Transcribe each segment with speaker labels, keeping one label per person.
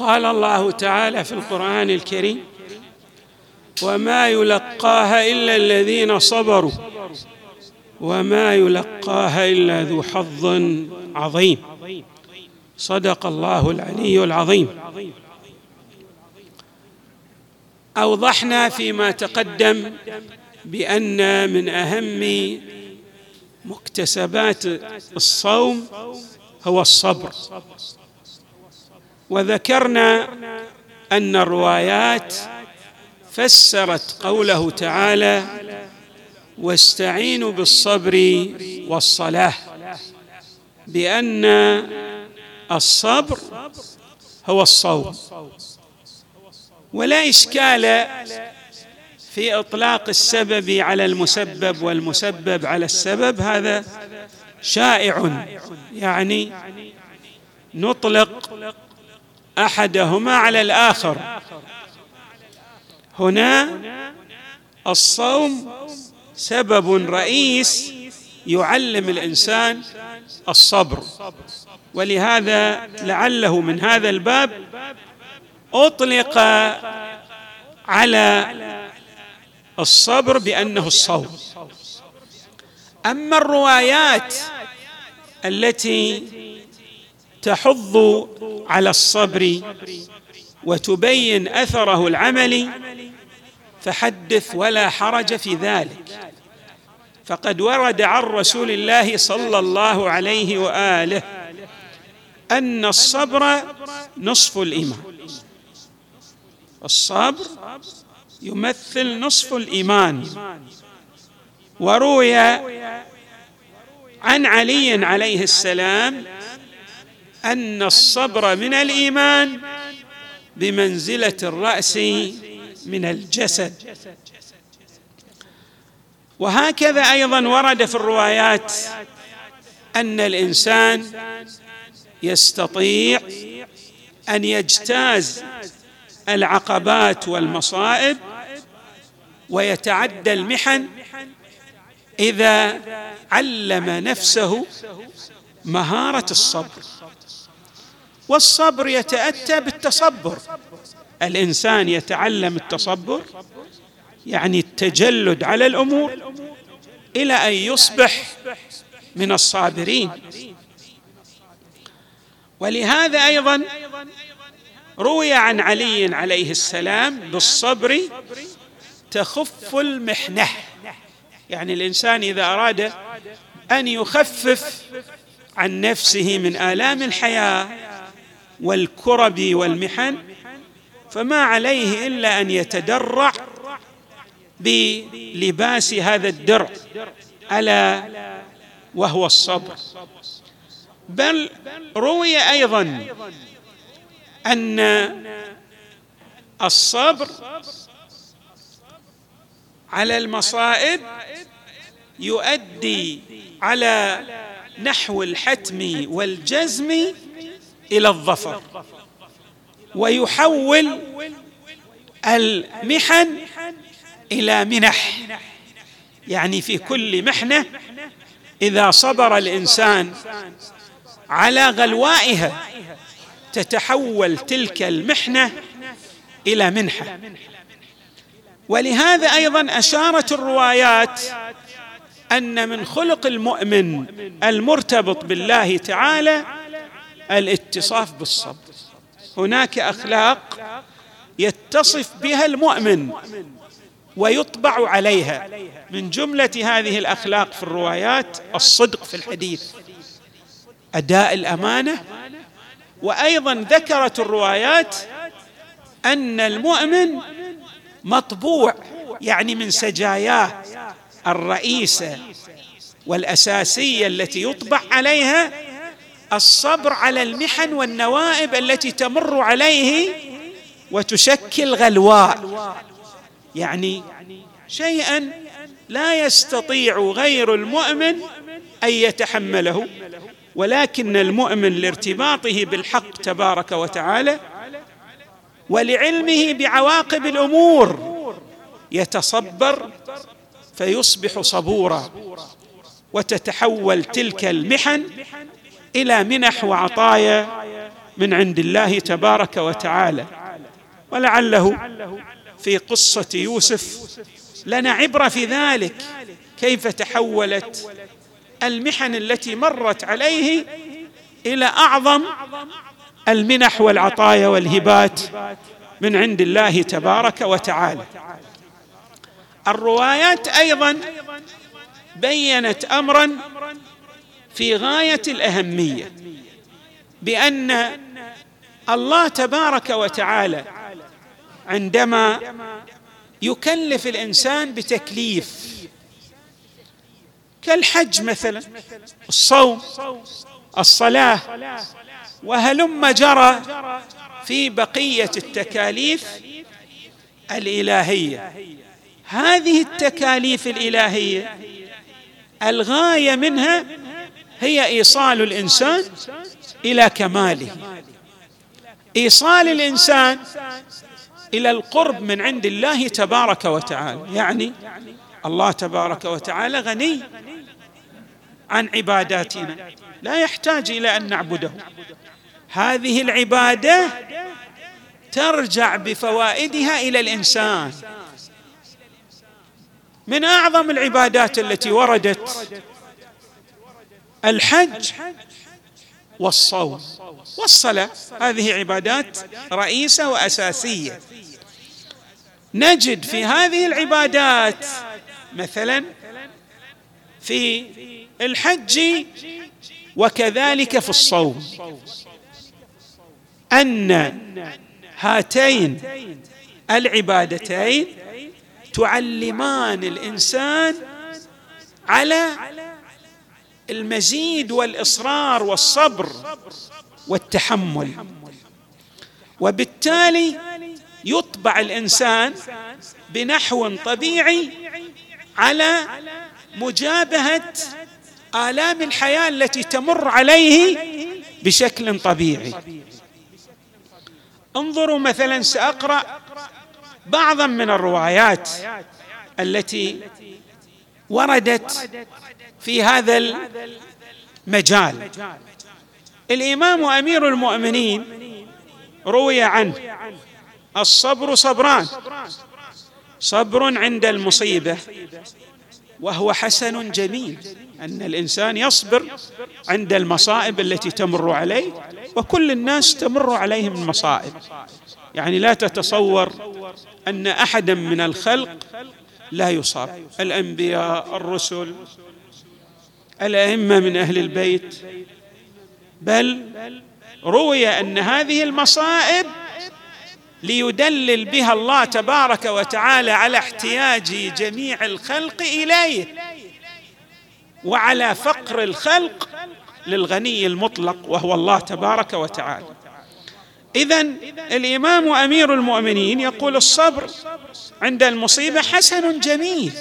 Speaker 1: قال الله تعالى في القرآن الكريم وما يلقاها إلا الذين صبروا وما يلقاها إلا ذو حظ عظيم. صدق الله العلي العظيم. أوضحنا فيما تقدم بأن من أهم مكتسبات الصوم هو الصبر. وذكرنا أن الروايات فسرت قوله تعالى واستعينوا بالصبر والصلاة بأن الصبر هو الصوم. ولا إشكال في إطلاق السبب على المسبب والمسبب على السبب هذا شائع. يعني نطلق أحدهما على الآخر. هنا الصوم سبب رئيس يعلم الإنسان الصبر. ولهذا لعله من هذا الباب أطلق على الصبر بأنه الصوم. أما الروايات التي تحض على الصبر وتبين أثره العملي فحدث ولا حرج في ذلك. فقد ورد عن رسول الله صلى الله عليه وآله أن الصبر نصف الإيمان. الصبر يمثل نصف الإيمان. وروي عن علي عليه السلام أن الصبر من الإيمان بمنزلة الرأس من الجسد. وهكذا أيضا ورد في الروايات أن الإنسان يستطيع أن يجتاز العقبات والمصائب ويتعدى المحن إذا علم نفسه مهارة الصبر. والصبر يتأتى بالتصبر. الإنسان يتعلم التصبر يعني التجلد على الأمور إلى أن يصبح من الصابرين. ولهذا أيضا روي عن علي عليه السلام بالصبر تخف المحنة. يعني الإنسان إذا أراد أن يخفف عن نفسه من آلام الحياة والكرب والمحن فما عليه إلا أن يتدرع بلباس هذا الدرع ألا وهو الصبر. بل روي أيضا أن الصبر على المصائب يؤدي على نحو الحتم والجزم إلى الظفر. ويحول المحن إلى منح. يعني في كل محنة إذا صبر الإنسان على غلوائها تتحول تلك المحنة إلى منحة. ولهذا أيضا أشارت الروايات أن من خلق المؤمن المرتبط بالله تعالى الاتصاف بالصبر. هناك أخلاق يتصف بها المؤمن ويطبع عليها. من جملة هذه الأخلاق في الروايات الصدق في الحديث. أداء الأمانة. وأيضا ذكرت الروايات أن المؤمن مطبوع يعني من سجاياه. الرئيسه والأساسية التي يطبع عليها الصبر على المحن والنوائب التي تمر عليه وتشكل غلواء. يعني شيئا لا يستطيع غير المؤمن أن يتحمله ولكن المؤمن لارتباطه بالحق تبارك وتعالى ولعلمه بعواقب الأمور يتصبر فيصبح صبورا وتتحول تلك المحن إلى منح وعطايا من عند الله تبارك وتعالى. ولعله في قصة يوسف لنا عبرة في ذلك كيف تحولت المحن التي مرت عليه إلى أعظم المنح والعطايا والهبات من عند الله تبارك وتعالى. الروايات أيضا بينت امرا في غاية الأهمية بأن الله تبارك وتعالى عندما يكلف الإنسان بتكليف كالحج مثلا الصوم الصلاة وهلم جرى في بقية التكاليف الإلهية. هذه التكاليف الإلهية. الغاية منها هي إيصال الإنسان إلى كماله. إيصال الإنسان إلى القرب من عند الله تبارك وتعالى. يعني الله تبارك وتعالى غني عن عباداتنا. لا يحتاج إلى أن نعبده. هذه العبادة ترجع بفوائدها إلى الإنسان. من أعظم العبادات التي وردت الحج والصوم والصلاة. هذه عبادات رئيسة وأساسية. نجد في هذه العبادات مثلا في الحج وكذلك في الصوم. أن هاتين العبادتين تعلمان الإنسان على المزيد والإصرار والصبر والتحمل. وبالتالي يطبع الإنسان بنحو طبيعي على مجابهة آلام الحياة التي تمر عليه بشكل طبيعي. انظروا مثلا سأقرأ بعضا من الروايات التي وردت في هذا المجال. الإمام أمير المؤمنين روي عنه الصبر صبران صبر عند المصيبة وهو حسن جميل أن الإنسان يصبر عند المصائب التي تمر عليه وكل الناس تمر عليهم المصائب يعني لا تتصور أن أحدا من الخلق لا يصاب. الأنبياء الرسل الأئمة من أهل البيت. بل روي أن هذه المصائب ليدلل بها الله تبارك وتعالى على احتياج جميع الخلق إليه وعلى فقر الخلق للغني المطلق وهو الله تبارك وتعالى. اذا الإمام أمير المؤمنين يقول الصبر عند المصيبة حسن جميل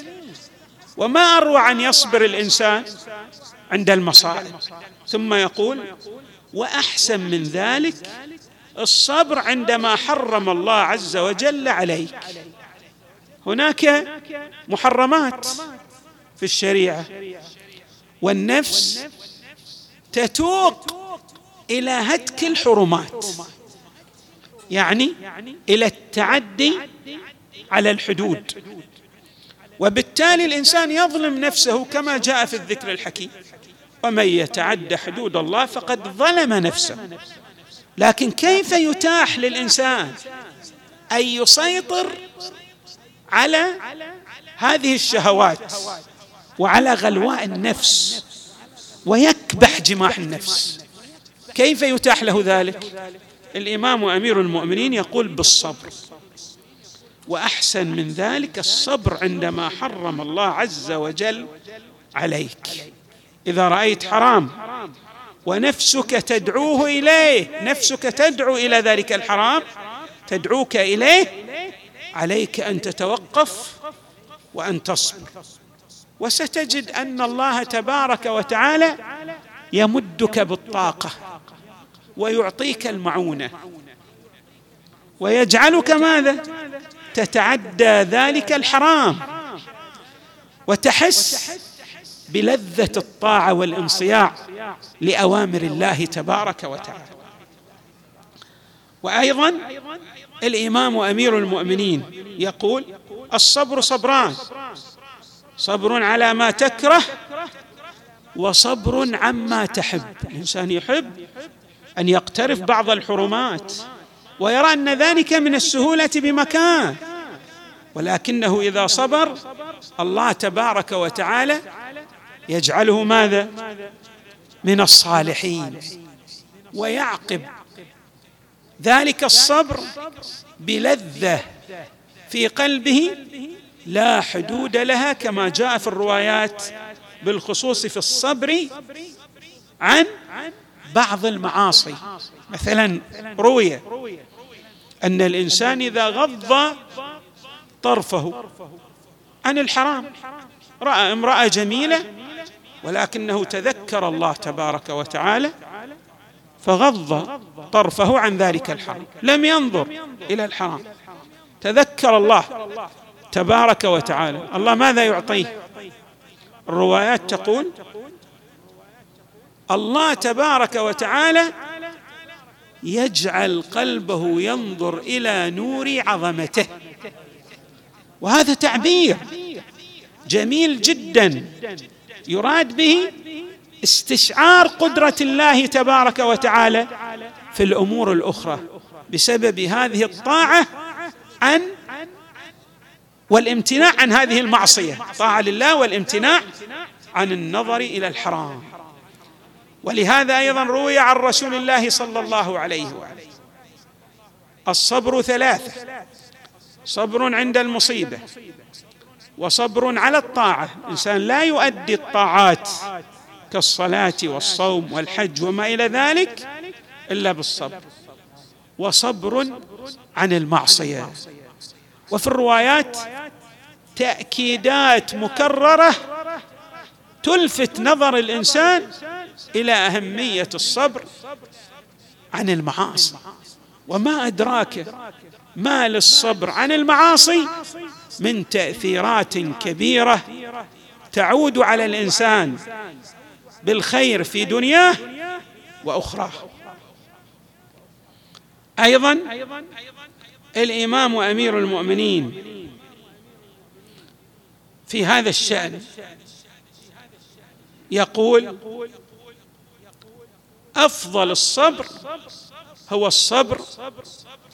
Speaker 1: وما اروع أن يصبر الإنسان عند المصائب. ثم يقول وأحسن من ذلك الصبر عندما حرم الله عز وجل عليك. هناك محرمات في الشريعة والنفس تتوق إلى هتك الحرمات. يعني إلى التعدي على الحدود. وبالتالي الإنسان يظلم نفسه كما جاء في الذكر الحكيم. ومن يتعد حدود الله فقد ظلم نفسه. لكن كيف يتاح للإنسان أن يسيطر على هذه الشهوات وعلى غلواء النفس ويكبح جماح النفس؟ كيف يتاح له ذلك؟ الإمام أمير المؤمنين يقول بالصبر. وأحسن من ذلك الصبر عندما حرم الله عز وجل عليك. إذا رأيت حرام ونفسك تدعوه إليه نفسك تدعو إلى ذلك الحرام تدعوك إليه عليك أن تتوقف وأن تصبر. وستجد أن الله تبارك وتعالى يمدك بالطاقة. ويعطيك المعونة. ويجعلك ماذا? تتعدى ذلك الحرام. وتحس بلذة الطاعة والانصياع لأوامر الله تبارك وتعالى. وأيضا الإمام أمير المؤمنين يقول الصبر صبران. صبر على ما تكره وصبر عما تحب. الانسان يحب أن يقترف بعض الحرمات ويرى أن ذلك من السهولة بمكان. ولكنه إذا صبر الله تبارك وتعالى يجعله ماذا؟ من الصالحين ويعقب ذلك الصبر بلذة في قلبه لا حدود لها كما جاء في الروايات بالخصوص في الصبر عن بعض المعاصي. مثلا روي أن الإنسان إذا غض طرفه عن الحرام. رأى امرأة جميلة ولكنه تذكر الله تبارك وتعالى فغض طرفه عن ذلك الحرام. لم ينظر إلى الحرام. تذكر الله تبارك وتعالى. الله ماذا يعطيه؟ الروايات تقول الله تبارك وتعالى يجعل قلبه ينظر إلى نور عظمته. وهذا تعبير جميل جدا. يراد به استشعار قدرة الله تبارك وتعالى في الأمور الأخرى بسبب هذه الطاعة عن والامتناع عن هذه المعصية. طاعة لله والامتناع عن النظر إلى الحرام. ولهذا أيضا روي عن رسول الله صلى الله عليه وآله. الصبر ثلاثة. صبر عند المصيبة وصبر على الطاعة. الانسان لا يؤدي الطاعات كالصلاة والصوم والحج وما إلى ذلك إلا بالصبر. وصبر عن المعصية. وفي الروايات تأكيدات مكررة تلفت نظر الإنسان إلى أهمية الصبر عن المعاصي. وما أدراك ما للصبر عن المعاصي؟ من تأثيرات كبيرة تعود على الإنسان بالخير في دنياه وأخراه. أيضا الإمام أمير المؤمنين في هذا الشأن يقول أفضل الصبر هو الصبر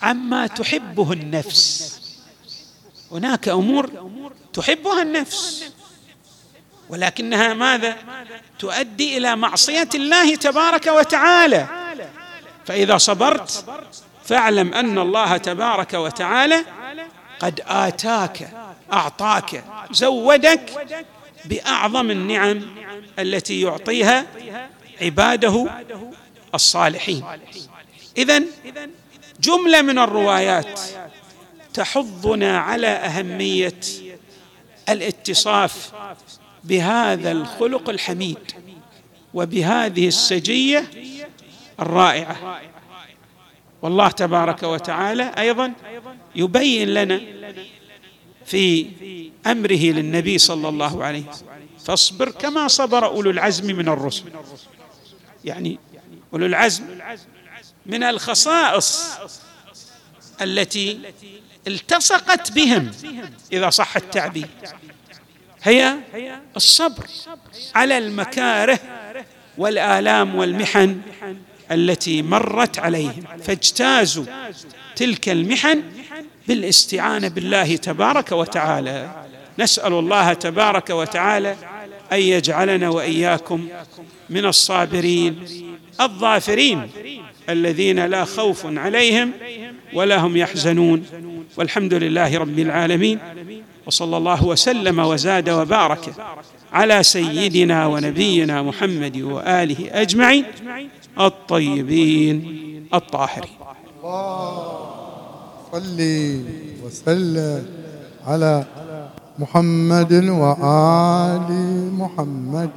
Speaker 1: عما تحبه النفس. هناك أمور تحبها النفس ولكنها ماذا؟ تؤدي إلى معصية الله تبارك وتعالى. فإذا صبرت فاعلم أن الله تبارك وتعالى قد آتاك أعطاك زودك بأعظم النعم التي يعطيها عباده الصالحين. اذا جملة من الروايات تحضنا على أهمية الاتصاف بهذا الخلق الحميد وبهذه السجية الرائعة. والله تبارك وتعالى أيضا يبين لنا في أمره للنبي صلى الله عليه وسلم. فاصبر كما صبر أولو العزم من الرسل. يعني أولو العزم من الخصائص التي التصقت بهم إذا صح التعبير. هي الصبر على المكاره والآلام والمحن التي مرت عليهم فاجتازوا تلك المحن بالاستعانة بالله تبارك وتعالى. نسأل الله تبارك وتعالى أن يجعلنا وإياكم من الصابرين الظافرين الذين لا خوف عليهم ولا هم يحزنون. والحمد لله رب العالمين وصلى الله وسلم وزاد وبارك على سيدنا ونبينا محمد وآله أجمعين الطيبين الطاهرين.
Speaker 2: صلي وسلم على محمد وآل محمد.